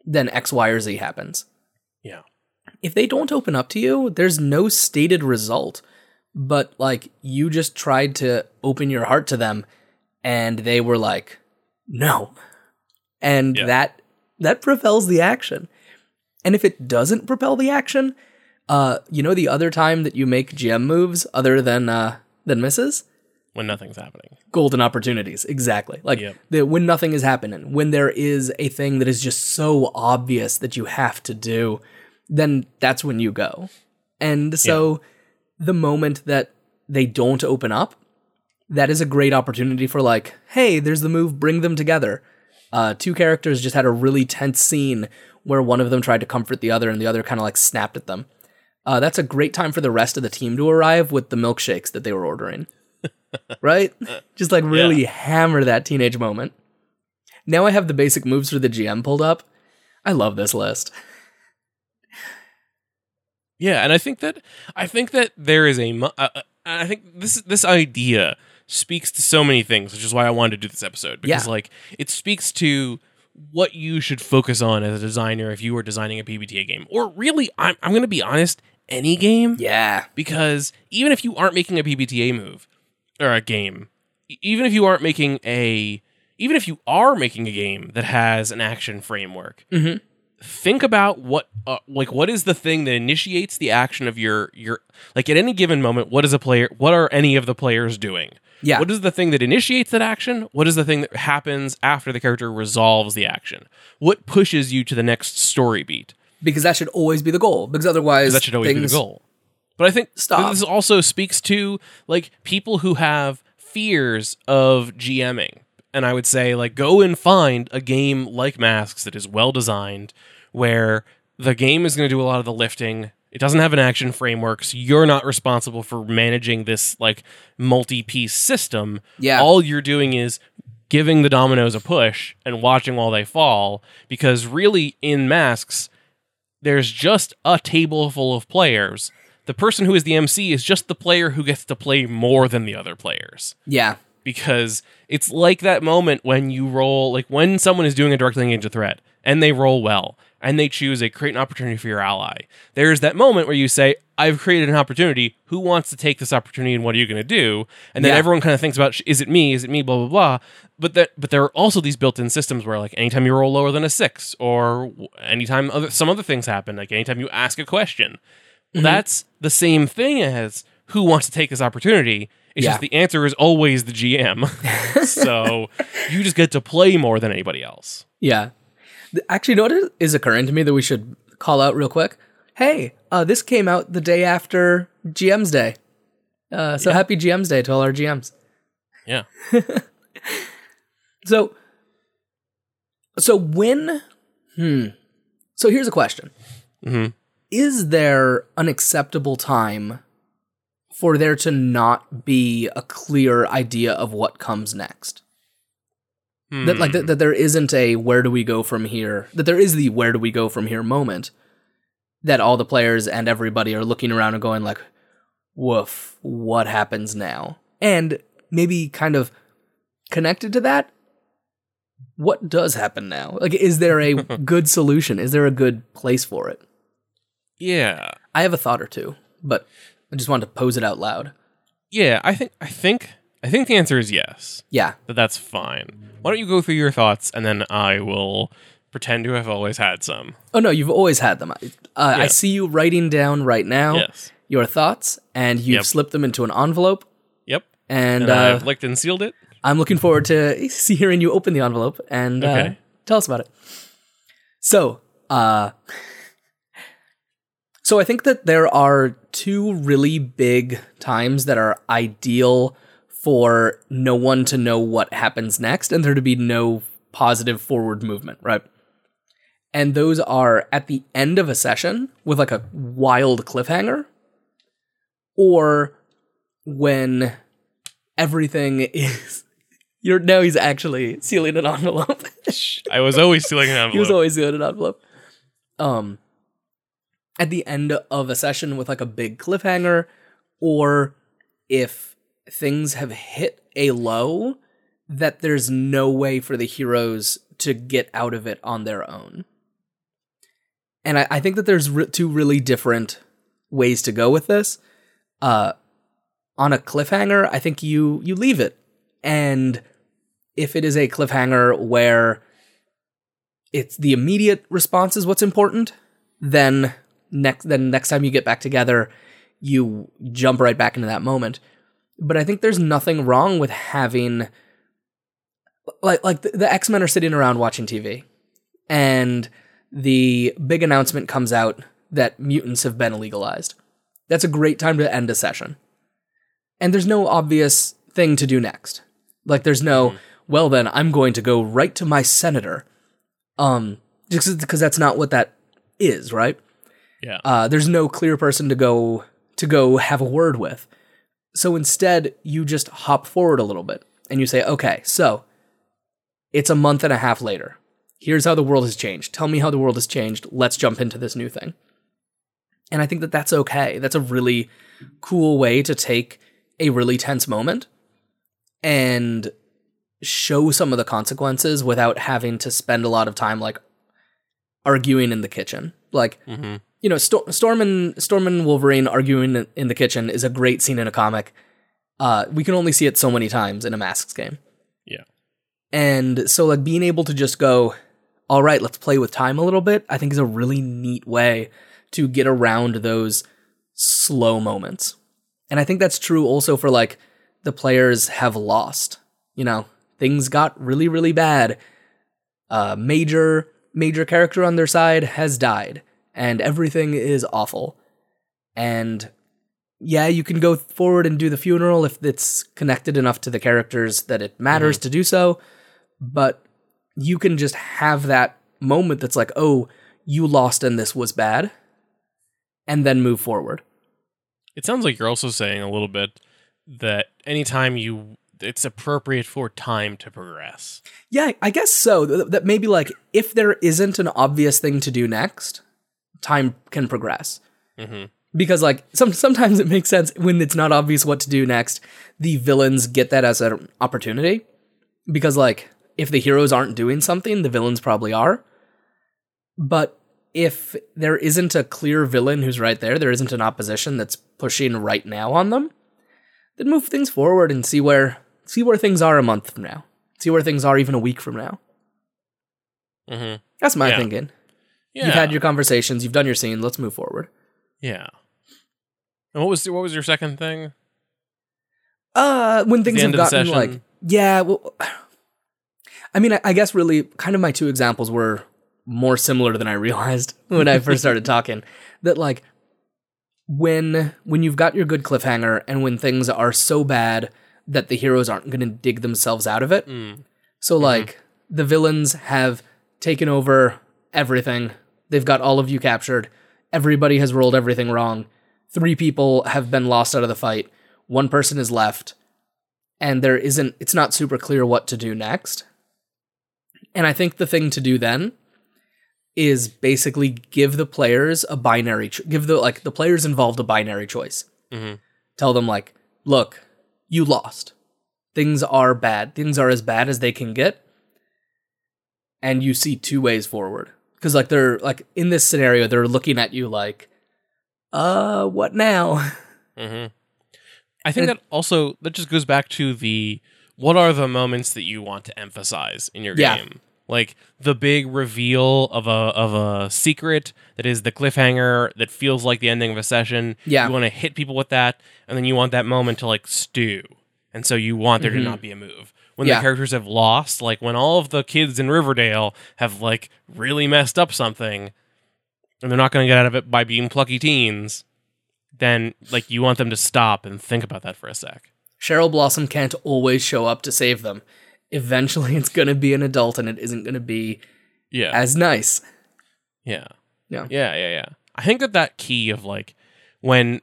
then X, Y, or Z happens. Yeah. If they don't open up to you, there's no stated result, but like you just tried to open your heart to them, and they were like, no, and Yeah. that that propels the action. And if it doesn't propel the action, uh, you know the other time that you make GM moves other than uh than misses? When nothing's happening. Golden opportunities. Exactly. Like Yep. the, when nothing is happening, when there is a thing that is just so obvious that you have to do, then that's when you go. And so the moment that they don't open up, that is a great opportunity for like, hey, there's the move, bring them together. Uh, two characters just had a really tense scene where one of them tried to comfort the other and the other kind of like snapped at them. Uh, that's a great time for the rest of the team to arrive with the milkshakes that they were ordering. *laughs* right? Just like really hammer that teenage moment. Now I have the basic moves for the GM pulled up. I love this list. Yeah, and I think that I think that there is a uh, uh, I think this this idea speaks to so many things, which is why I wanted to do this episode because Yeah. like it speaks to what you should focus on as a designer if you were designing a PBTA game, or really, I'm I'm going to be honest, any game Yeah. because even if you aren't making a PBTA move or a game, even if you aren't making a, even if you are making a game that has an action framework, Mhm. Think about what, uh, like, what is the thing that initiates the action of your your like at any given moment? What is a player? What are any of the players doing? Yeah. What is the thing that initiates that action? What is the thing that happens after the character resolves the action? What pushes you to the next story beat? because that should always be the goal. Because otherwise, that should always be the goal. But I think Stop. this also speaks to like people who have fears of GMing. And I would say like go and find a game like Masks that is well designed where the game is going to do a lot of the lifting. It doesn't have an action framework, so you're not responsible for managing this like multi-piece system. Yeah. All you're doing is giving the dominoes a push and watching while they fall because really in Masks there's just a table full of players. The person who is the MC is just the player who gets to play more than the other players. Yeah. Because it's like that moment when you roll, like when someone is doing a directly engaged threat and they roll well and they choose a create an opportunity for your ally. There's that moment where you say, I've created an opportunity. Who wants to take this opportunity and what are you going to do? And then Yeah. everyone kind of thinks about, is it me? Is it me? Blah, blah, blah. But that, but there are also these built in systems where like anytime you roll lower than a six or anytime other, some other things happen, like anytime you ask a question, Mm-hmm. that's the same thing as who wants to take this opportunity. It's Yeah. just the answer is always the GM. *laughs* so you just get to play more than anybody else. Yeah. Actually, you know what is occurring to me that we should call out real quick? Hey, uh, this came out the day after GM's Day. Uh, so happy GM's Day to all our GMs. Yeah. *laughs* So, so when, hmm. So here's a question: Mhm. Is there an acceptable time for there to not be a clear idea of what comes next? That like that, hmm. that there isn't a where do we go from here? That there is the where do we go from here moment. That all the players and everybody are looking around and going like, "Woof, what happens now?" And maybe kind of connected to that, what does happen now? Like, is there a *laughs* good solution? Is there a good place for it? Yeah. I have a thought or two, but I just wanted to pose it out loud. Yeah, I think I think I think the answer is yes. Yeah, That that's fine. Why don't you go through your thoughts and then I will pretend to have always had some. Oh no, you've always had them. I- Uh, I see you writing down right now Yes. your thoughts, and you've Yep. slipped them into an envelope. Yep. And, And uh, I've licked and sealed it. I'm looking forward to see *laughs* hearing you open the envelope and uh, tell us about it. So, uh, so I think that there are two really big times that are ideal for no one to know what happens next and there to be no positive forward movement, right? And those are at the end of a session with like a wild cliffhanger or when everything is *laughs* you're now he's actually sealing an envelope. I was always sealing an envelope. *laughs* he was always sealing an envelope. Um at the end of a session with like a big cliffhanger, or if things have hit a low that there's no way for the heroes to get out of it on their own. And I, I think that there's re- two really different ways to go with this. Uh, on a cliffhanger, I think you you leave it, and if it is a cliffhanger where it's the immediate response is what's important, then next then next time you get back together, you jump right back into that moment. But I think there's nothing wrong with having like like the, the X-Men are sitting around watching TV and the big announcement comes out that mutants have been legalized. That's a great time to end a session. And there's no obvious thing to do next. Like there's no, well then I'm going to go right to my senator. Um just because that's not what that is, right? Yeah. Uh, there's no clear person to go to go have a word with. So instead, you just hop forward a little bit and you say, "Okay, so it's a month and a half later. Here's how the world has changed. Tell me how the world has changed. Let's jump into this new thing." And I think that that's okay. That's a really cool way to take a really tense moment and show some of the consequences without having to spend a lot of time like arguing in the kitchen. Like hmm you know, Sto- Storm and Storm and Wolverine arguing in- in the kitchen is a great scene in a comic. Uh, we can only see it so many times in a Masks game, Yeah. and so like being able to just go, all right, let's play with time a little bit. I think is a really neat way to get around those slow moments, and I think that's true also for like the players have lost. You know, things got really really bad. A major major character on their side has died and everything is awful. And yeah, you can go forward and do the funeral if it's connected enough to the characters that it matters mm. to do so, but you can just have that moment that's like, "Oh, you lost and this was bad." And then move forward. It sounds like you're also saying a little bit that anytime you it's appropriate for time to progress. Yeah, I guess so. That maybe like if there isn't an obvious thing to do next, time can progress. hmm because like some sometimes it makes sense when it's not obvious what to do next the villains get that as an opportunity. Because like if the heroes aren't doing something the villains probably are. But if there isn't a clear villain who's right there there isn't an opposition that's pushing right now on them then move things forward and see where see where things are a month from now. See where things are even a week from now. Hmm that's my Yeah. thinking Yeah. you've had your conversations you've done your scene let's move forward yeah. And what was what was your second thing? Uh, when things have end of the gotten like, yeah, well, *sighs* I mean, I, I guess really, kind of my two examples were more similar than I realized *laughs* when I first started talking. That like, when when you've got your good cliffhanger, and when things are so bad that the heroes aren't going to dig themselves out of it. Mm. So like, the villains have taken over everything. They've got all of you captured. Everybody has rolled everything wrong. Three people have been lost out of the fight. One person is left. And there isn't, it's not super clear what to do next. And I think the thing to do then is basically give the players a binary, cho- give the, like, the players involved a binary choice. Mhm. Tell them, like, look, you lost. Things are bad. Things are as bad as they can get. And you see two ways forward because like they're like in this scenario they're looking at you like uh what now *laughs* hmm I think And- that also that just goes back to the what are the moments that you want to emphasize in your Yeah. game? Like the big reveal of a of a secret that is the cliffhanger that feels like the ending of a session. Yeah. You want to hit people with that, and then you want that moment to like stew. And so you want there to not be a move. When Yeah. the characters have lost, like when all of the kids in Riverdale have like really messed up something and they're not going to get out of it by being plucky teens, then like you want them to stop and think about that for a sec. cheryl blossom can't always show up to save them eventually *laughs* it's gonna be an adult and it isn't gonna be Yeah. as nice yeah. Yeah. Yeah, yeah, yeah. I think that that key of like when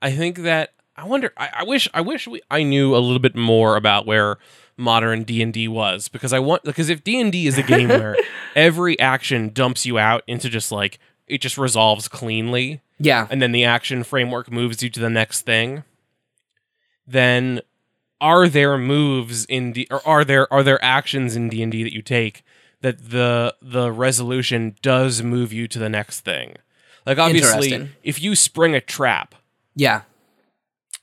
I think that I wonder. I, I wish. I wish we, I knew a little bit more about where modern D and D was because I want because if D and D is a game where *laughs* every action dumps you out into just like it just resolves cleanly, Yeah. and then the action framework moves you to the next thing, then are there moves in D or are there are there actions in D and D that you take that the the resolution does move you to the next thing? Like obviously, if you spring a trap, Yeah.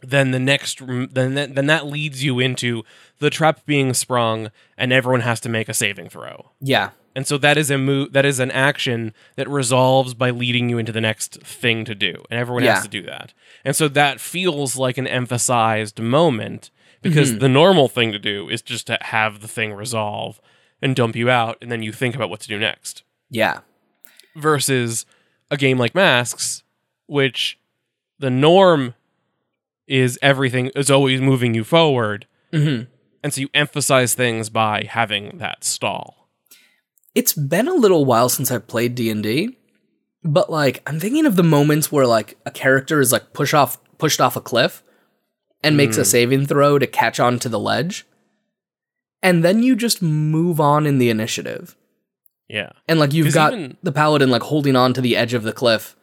Then the next then that, then that leads you into the trap being sprung and everyone has to make a saving throw. Yeah. And so that is a move that is an action that resolves by leading you into the next thing to do. And everyone Yeah. has to do that. And so that feels like an emphasized moment because Mm-hmm. the normal thing to do is just to have the thing resolve and dump you out and then you think about what to do next. Yeah. Versus a game like Masks which the norm is everything is always moving you forward. hmm And so you emphasize things by having that stall. It's been a little while since I've played D&D, but like I'm thinking of the moments where like a character is like push off pushed off a cliff and makes a saving throw to catch onto the ledge. And then you just move on in the initiative. Yeah. And like you've got even- the paladin like holding on to the edge of the cliff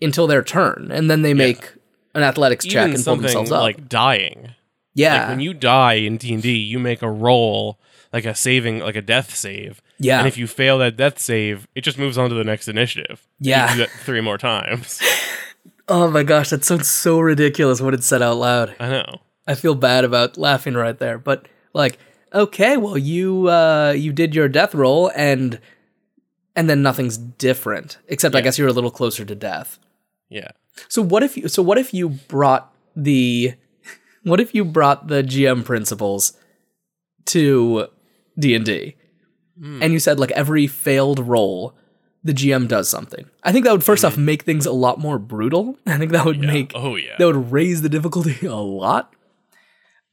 until their turn, and then they make an athletics check and pull themselves up. like dying. yeah, Like when you die in D and D, you make a roll, like a saving, like a death save. yeah, And if you fail that death save, it just moves on to the next initiative. Yeah. You do that three more times. *laughs* oh my gosh, that sounds so ridiculous when it's said out loud. I know. I feel bad about laughing right there, but like, okay, well you uh you did your death roll and and then nothing's different except I guess you're a little closer to death. Yeah. So what if you so what if you brought the what if you brought the GM principles to D&D and you said like every failed roll the GM does something. I think that would 1st off mm-hmm. make things a lot more brutal. *laughs* I think that would make Oh yeah. that would raise the difficulty *laughs* a lot.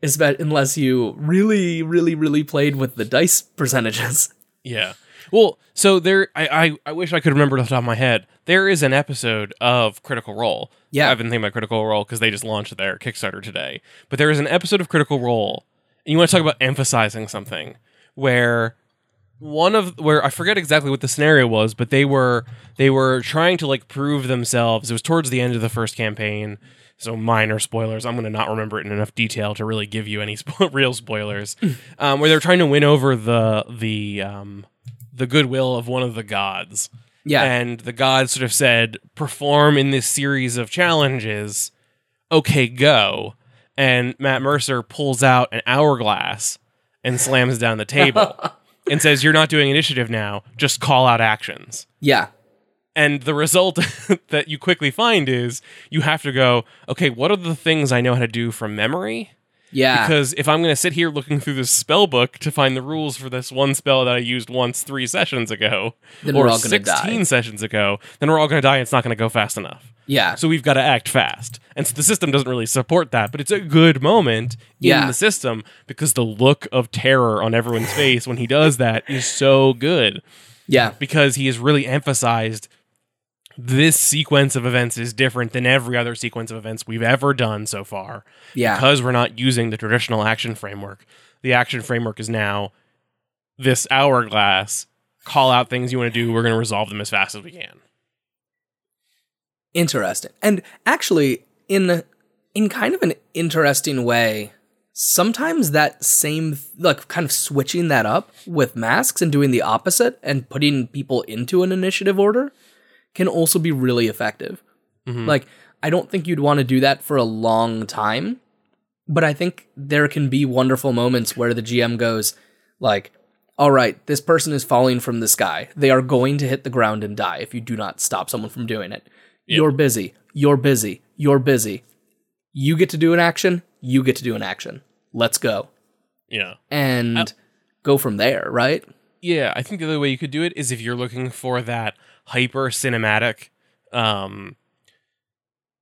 Espe- unless you really, really, really played with the dice percentages. Yeah. Well, so there, I, I, I wish I could remember off the top of my head. There is an episode of Critical Role. Yeah. I've been thinking about Critical Role because they just launched their Kickstarter today. But there is an episode of Critical Role, and you want to talk about emphasizing something where one of where I forget exactly what the scenario was, but they were they were trying to like prove themselves. It was towards the end of the first campaign. So minor spoilers. I'm going to not remember it in enough detail to really give you any *laughs* spo- real spoilers. um, where they're trying to win over the the um, the goodwill of one of the gods. Yeah. And the gods sort of said, perform in this series of challenges. Okay, go. And Matt Mercer pulls out an hourglass and slams down the table *laughs* and says, You're not doing initiative now. Just call out actions. yeah. And the result *laughs* that you quickly find is you have to go, okay, what are the things I know how to do from memory? Yeah. Because if I'm going to sit here looking through this spell book to find the rules for this one spell that I used once three sessions ago, Then or we're all 16 die. sessions ago, then we're all going to die and it's not going to go fast enough. yeah. So we've got to act fast. And so the system doesn't really support that, but it's a good moment Yeah. in the system because the look of terror on everyone's face when he does that is so good yeah. because he has really emphasized this sequence of events is different than every other sequence of events we've ever done so far Yeah. because we're not using the traditional action framework. The action framework is now this hourglass. Call out things you want to do. We're going to resolve them as fast as we can. Interesting. And actually, in in kind of an interesting way, sometimes that same like kind of switching that up with masks and doing the opposite and putting people into an initiative order can also be really effective. Mm-hmm. Like I don't think you'd want to do that for a long time, but I think there can be wonderful moments where the GM goes like all right, this person is falling from the sky. They are going to hit the ground and die if you do not stop someone from doing it. You're busy. You're busy. You're busy. You get to do an action. You get to do an action. Let's go. Yeah. And go from there, right? Yeah, I think the other way you could do it is if you're looking for that hyper cinematic um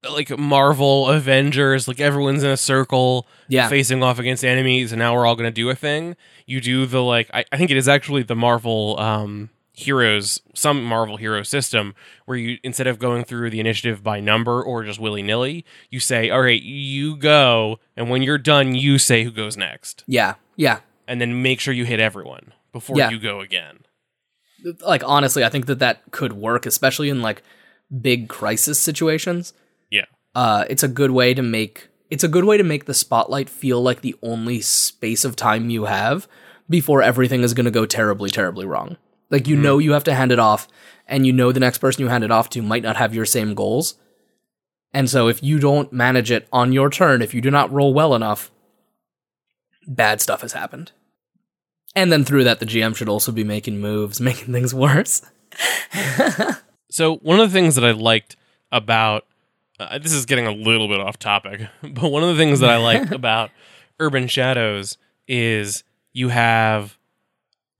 like Marvel Avengers, like everyone's in a circle Yeah. facing off against enemies and now we're all gonna do a thing. You do the like I, I think it is actually the Marvel um heroes, some Marvel hero system where you instead of going through the initiative by number or just willy nilly, you say, "All right, you go," and when you're done, you say who goes next, Yeah, yeah. and then make sure you hit everyone before Yeah. you go again. Like honestly, I think that that could work, especially in like big crisis situations. Yeah, uh, it's a good way to make it's a good way to make the spotlight feel like the only space of time you have before everything is going to go terribly terribly wrong. Like you know you have to hand it off and you know the next person you hand it off to might not have your same goals. And so if you don't manage it on your turn if you do not roll well enough bad stuff has happened and then through that the gm should also be making moves *laughs* making things worse *laughs* So one of the things that I liked about uh, this is getting a little bit off topic, *laughs* but one of the things that I like about Urban Shadows is you have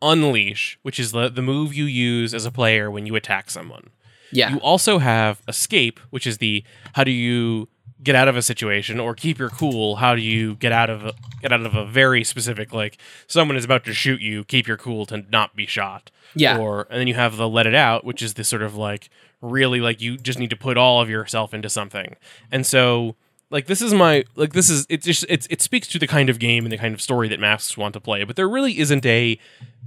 Unleash, which is the, the move you use as a player when you attack someone. yeah You also have Escape, which is the how do you get out of a situation or keep your cool? How do you get out of a, get out of a very specific like someone is about to shoot you, keep your cool to not be shot. Yeah. Or and then you have the Let It Out, which is this sort of like really like you just need to put all of yourself into something. And so like this is my like this is it just it's it speaks to the kind of game and the kind of story that masks want to play, but there really isn't a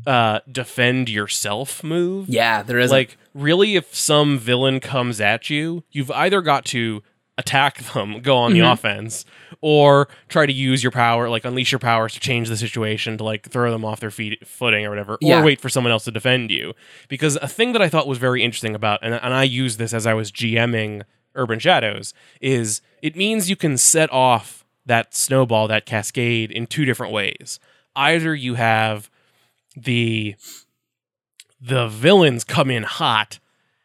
uh defend yourself move yeah there is like really if some villain comes at you you've either got to attack them go on the Mm-hmm. offense or try to use your power like unleash your powers to change the situation to like throw them off their feet footing or whatever Yeah. or wait for someone else to defend you because a thing that i thought was very interesting about and, and i used this as i was gming urban shadows is it means you can set off that snowball that cascade in two different ways either you have the the villains come in hot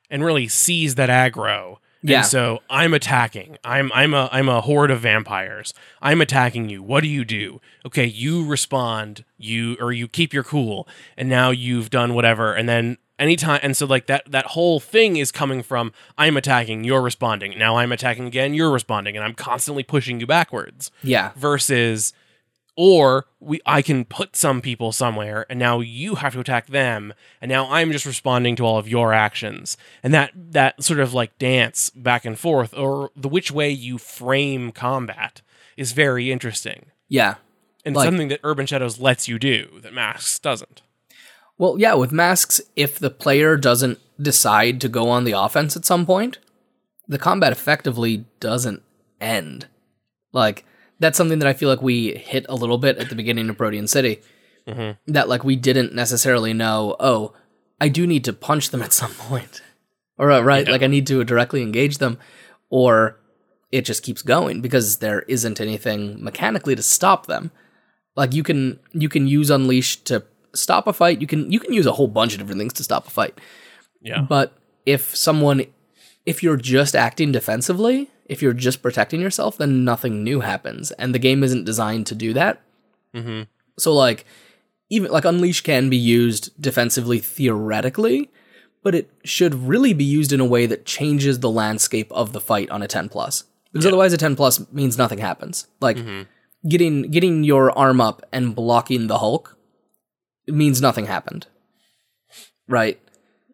and really seize that aggro. Yeah. And so I'm attacking. I'm I'm a I'm a horde of vampires. I'm attacking you. What do you do? Okay, you respond. You or you keep your cool, and now you've done whatever. And then anytime, and so like that that whole thing is coming from I'm attacking. You're responding. Now I'm attacking again. You're responding, and I'm constantly pushing you backwards yeah versus or we I can put some people somewhere and now you have to attack them and now I'm just responding to all of your actions and that that sort of like dance back and forth or the which way you frame combat is very interesting yeah and Like- something that Urban Shadows lets you do that Masks doesn't. Well, yeah, with masks, if the player doesn't decide to go on the offense at some point, the combat effectively doesn't end. Like, that's something that I feel like we hit a little bit at the beginning of Protean City. That, like, we didn't necessarily know, oh, I do need to punch them at some point. Or, uh, right, like, I need to directly engage them. Or it just keeps going because there isn't anything mechanically to stop them like you can you can use unleash to stop a fight you can you can use a whole bunch of different things to stop a fight Yeah. but if someone if you're just acting defensively if you're just protecting yourself then nothing new happens. And the game isn't designed to do that. Hmm so like even like unleash can be used defensively theoretically but it should really be used in a way that changes the landscape of the fight on a 10 plus. Because otherwise a 10 plus means nothing happens. Like getting getting your arm up and blocking the hulk means nothing happened. Right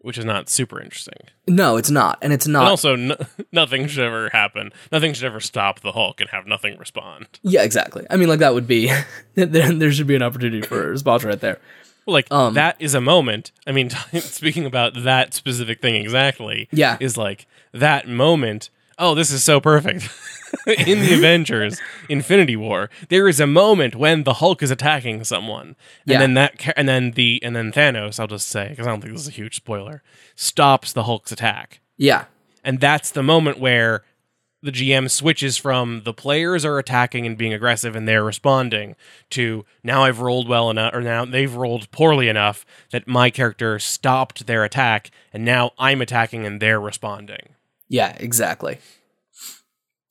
Which is not super interesting. no it's not and it's And not also, no, *laughs* nothing should ever happen. Nothing should ever stop the Hulk and have nothing respond. yeah exactly i mean like that would be *laughs* there, there should be an opportunity for a response right there Well, like Um, that is a moment. I mean, *laughs* speaking about that specific thing exactly, Yeah. is like that moment. Oh, this is so perfect. *laughs* In the *laughs* Avengers Infinity War, there is a moment when the Hulk is attacking someone, and Yeah. then that, ca- and then the, and then Thanos. I'll just say because I don't think this is a huge spoiler. Stops the Hulk's attack, yeah and that's the moment where the GM switches from the players are attacking and being aggressive and they're responding to now I've rolled well enough or now they've rolled poorly enough that my character stopped their attack and now I'm attacking and they're responding. Yeah, exactly.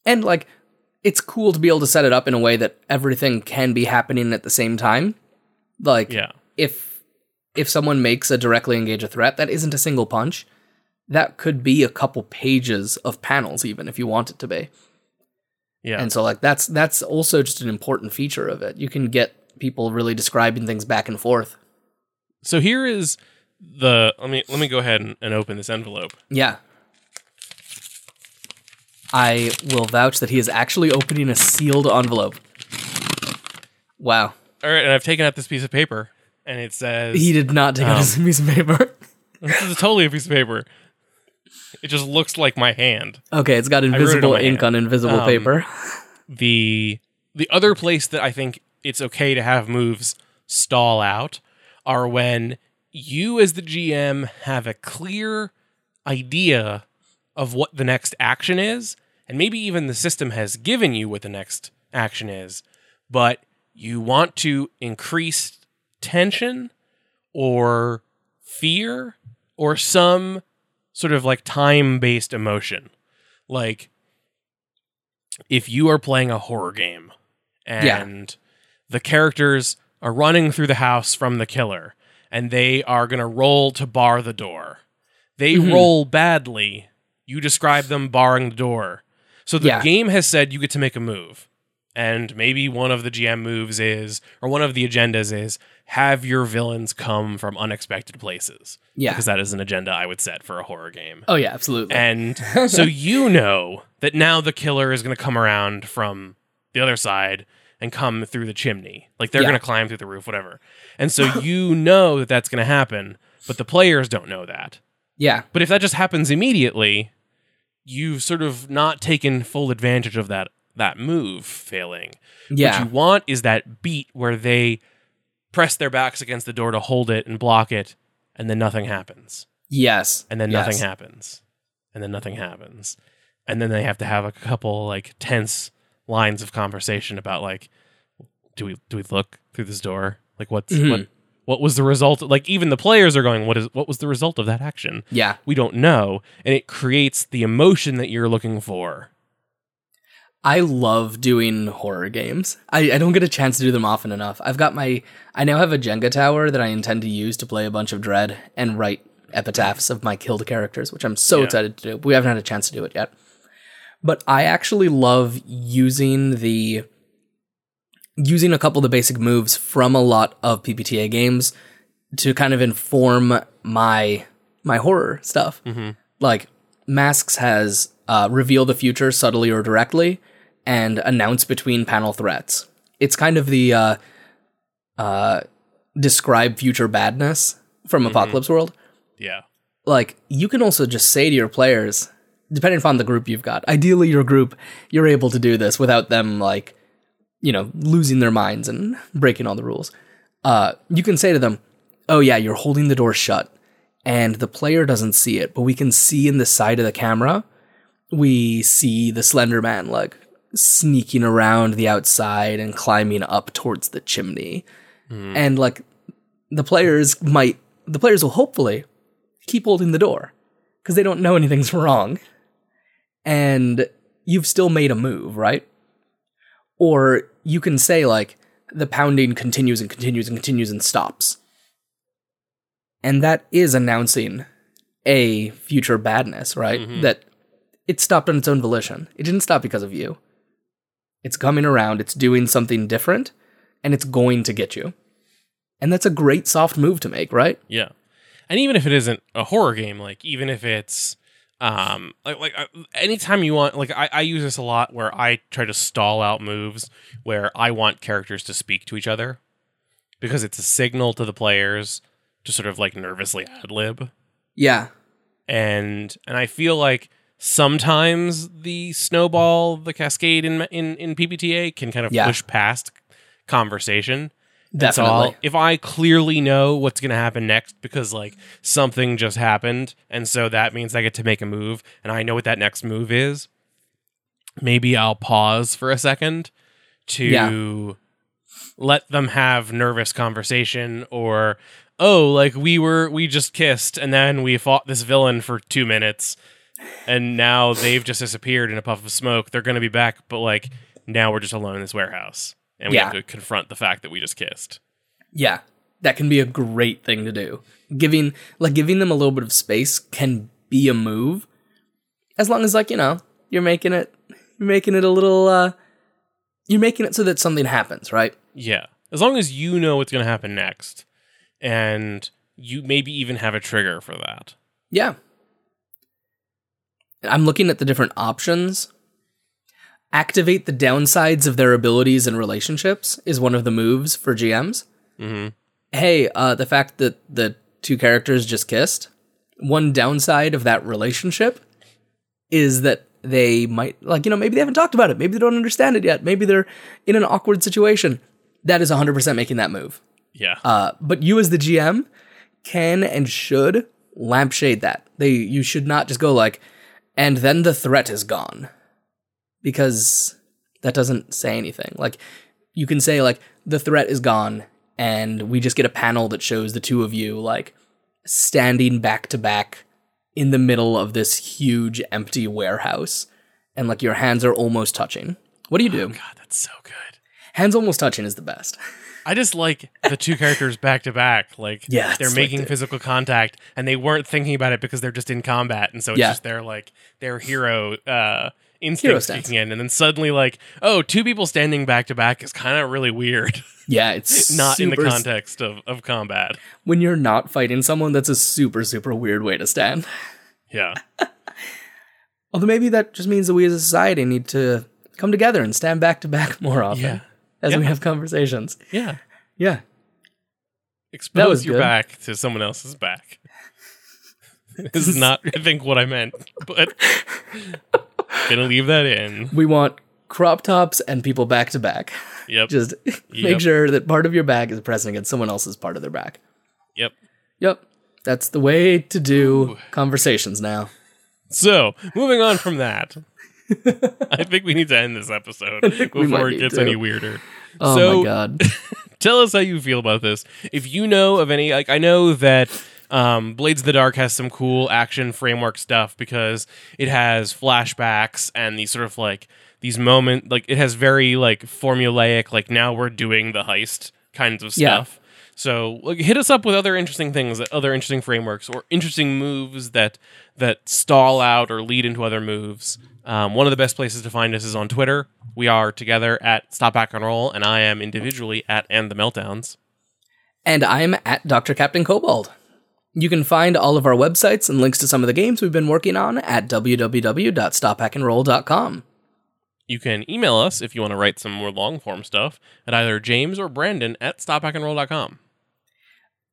And like it's cool to be able to set it up in a way that everything can be happening at the same time. Like Yeah. if if someone makes a directly engage a threat that isn't a single punch, that could be a couple pages of panels even if you want it to be. Yeah. And so like that's that's also just an important feature of it. You can get people really describing things back and forth. so here is the let me let me go ahead and, and open this envelope. Yeah. I will vouch that he is actually opening a sealed envelope. Wow. All right, and I've taken out this piece of paper, and it says He did not take out Um, his piece of paper. *laughs* this is totally a piece of paper. It just looks like my hand. Okay, it's got it on invisible ink hand. on invisible Um, paper. the the other place that I think it's okay to have moves stall out are when you as the GM have a clear idea of what the next action is and maybe even the system has given you what the next action is but you want to increase tension or fear or some sort of like time based emotion like if you are playing a horror game Yeah. and the characters are running through the house from the killer and they are going to roll to bar the door. They Mhm. roll badly. You describe them barring the door. So the Yeah. game has said you get to make a move. And maybe one of the GM moves is, or one of the agendas is, have your villains come from unexpected places. Yeah. Because that is an agenda I would set for a horror game. Oh yeah, absolutely. And *laughs* so you know that now the killer is going to come around from the other side and come through the chimney. Like they're Yeah. going to climb through the roof, whatever. And so *laughs* you know that that's going to happen, but the players don't know that. yeah. But if that just happens immediately, you've sort of not taken full advantage of that that move failing. Yeah. What you want is that beat where they press their backs against the door to hold it and block it, and then nothing happens yes. and then Yes. nothing happens and then nothing happens and then they have to have a couple like tense lines of conversation about like do we do we look through this door like what's Mhm. what what was the result like even the players are going what is what was the result of that action Yeah. we don't know and it creates the emotion that you're looking for I love doing horror games. I, I don't get a chance to do them often enough. I've got my I now have a Jenga tower that I intend to use to play a bunch of Dread and write epitaphs of my killed characters, which I'm so Yeah. excited to do. We haven't had a chance to do it yet. But I actually love using the using a couple of the basic moves from a lot of PBTA games to kind of inform my my horror stuff. Mhm. Like Masks has uh, reveal the future subtly or directly, and announce between panel threats. It's kind of the uh, uh, describe future badness from Apocalypse World. yeah Like you can also just say to your players, depending upon the group you've got. Ideally, your group you're able to do this without them like, you know, losing their minds and breaking all the rules. Uh, you can say to them, "Oh yeah, you're holding the door shut." and the player doesn't see it, but we can see in the side of the camera, we see the Slender Man like sneaking around the outside and climbing up towards the chimney. And like the players might, the players will hopefully keep holding the door because they don't know anything's *laughs* wrong. And you've still made a move, right? Or you can say, like, the pounding continues and continues and continues and stops and that is announcing a future badness, right? Mhm. That it stopped on its own volition. It didn't stop because of you. It's coming around, it's doing something different, and it's going to get you. And that's a great soft move to make, right? Yeah, and even if it isn't a horror game, like even if it's um like like uh, anytime you want like I, I use this a lot where I try to stall out moves where I want characters to speak to each other because it's a signal to the players to sort of like nervously ad lib Yeah. and and I feel like sometimes the snowball, the cascade in in in PBTA can kind of Yeah. push past conversation. Definitely. I'll, if I clearly know what's going to happen next because like something just happened, and so that means I get to make a move, and I know what that next move is, maybe I'll pause for a second to Yeah. let them have nervous conversation or oh like we were we just kissed and then we fought this villain for two minutes and now they've just disappeared in a puff of smoke they're going to be back but like now we're just alone in this warehouse and we have Yeah. to confront the fact that we just kissed Yeah. That can be a great thing to do. Giving like giving them a little bit of space can be a move. As long as like, you know, you're making it you're making it a little uh you're making it so that something happens, right? Yeah. As long as you know what's going to happen next and you maybe even have a trigger for that. Yeah. I'm looking at the different options. Activate the downsides of their abilities and relationships is one of the moves for GMs. hmm Hey, uh, the fact that the two characters just kissed, one downside of that relationship is that they might, like, you know, maybe they haven't talked about it. Maybe they don't understand it yet. Maybe they're in an awkward situation. That is 100% making that move. Yeah. Uh, but you as the GM can and should lampshade that. They you should not just go like, and then the threat is gone, because that doesn't say anything. Like you can say like the threat is gone, and we just get a panel that shows the two of you like standing back to back in the middle of this huge empty warehouse, and like your hands are almost touching. What do you do? God, that's so good. Hands almost touching is the best. I just like the two characters back to back. Like Yeah, they're making like physical contact and they weren't thinking about it because they're just in combat. And so it's Yeah. just their like their hero uh instinct stance. kicking in. And then suddenly like, oh, two people standing back to back is kind of really weird. *laughs* Yeah, it's *laughs* Not in the context of, of combat. when you're not fighting someone, that's a super, super weird way to stand. Yeah. *laughs* Although maybe that just means that we as a society need to come together and stand back to back more often Yeah. as we have conversations. Yeah. Yeah. Expose was your good. back to someone else's back. this is not, I think, what I meant, but gonna leave that in. We want crop tops and people back to back. Yep. Just *laughs* Yep. make sure that part of your back is pressing against someone else's part of their back. Yep. Yep. That's the way to do conversations now. So, moving on from that, *laughs* I think we need to end this episode *laughs* before it gets to. any weirder. Oh so, my god. tell us how you feel about this. If you know of any, like, I know that um, Blades of the Dark has some cool action framework stuff because it has flashbacks and these sort of like these moment, like it has very like formulaic, like now we're doing the heist kinds of Yeah. stuff. So like, hit us up with other interesting things, other interesting frameworks, or interesting moves that that stall out or lead into other moves. Um, one of the best places to find us is on Twitter. We are together at Stop Hack and Roll, and I am individually at And the Meltdowns. and I'm at Dr. Captain Cobalt. You can find all of our websites and links to some of the games we've been working on at www.stophackandroll.com. You can email us if you want to write some more long form stuff at either James or Brandon at stophackandroll.com.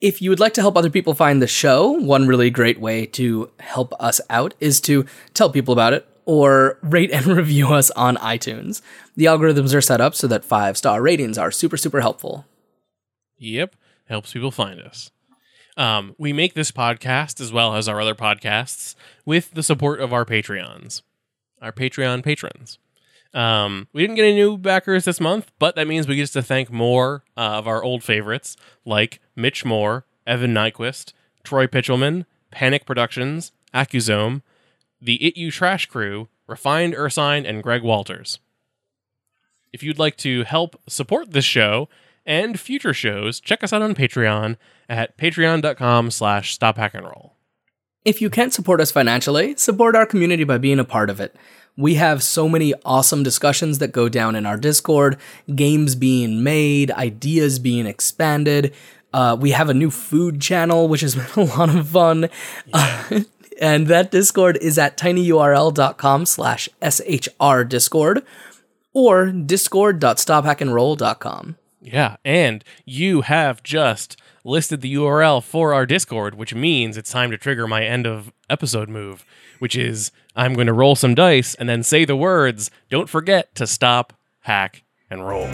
If you would like to help other people find the show, one really great way to help us out is to tell people about it or rate and *laughs* review us on iTunes. The algorithms are set up so that five star ratings are super, super helpful. Yep, helps people find us. Um, we make this podcast as well as our other podcasts with the support of our Patreons, our Patreon patrons. Um, we didn't get any new backers this month, but that means we get to thank more uh, of our old favorites like Mitch Moore, Evan Nyquist, Troy Pitchelman, Panic Productions, Accusome, the It You Trash Crew, Refined Ursine, and Greg Walters. If you'd like to help support this show and future shows, check us out on Patreon at patreon.com slash stop hack and roll. If you can't support us financially, support our community by being a part of it. We have so many awesome discussions that go down in our Discord, games being made, ideas being expanded. Uh, we have a new food channel, which has *laughs* been a lot of fun. Uh, *laughs* and that Discord is at tinyurl.com slash SHR Discord or discord.stophackandroll.com. Yeah, and you have just listed the URL for our Discord, which means it's time to trigger my end of episode move, which is I'm going to roll some dice and then say the words, don't forget to stop, hack, and roll.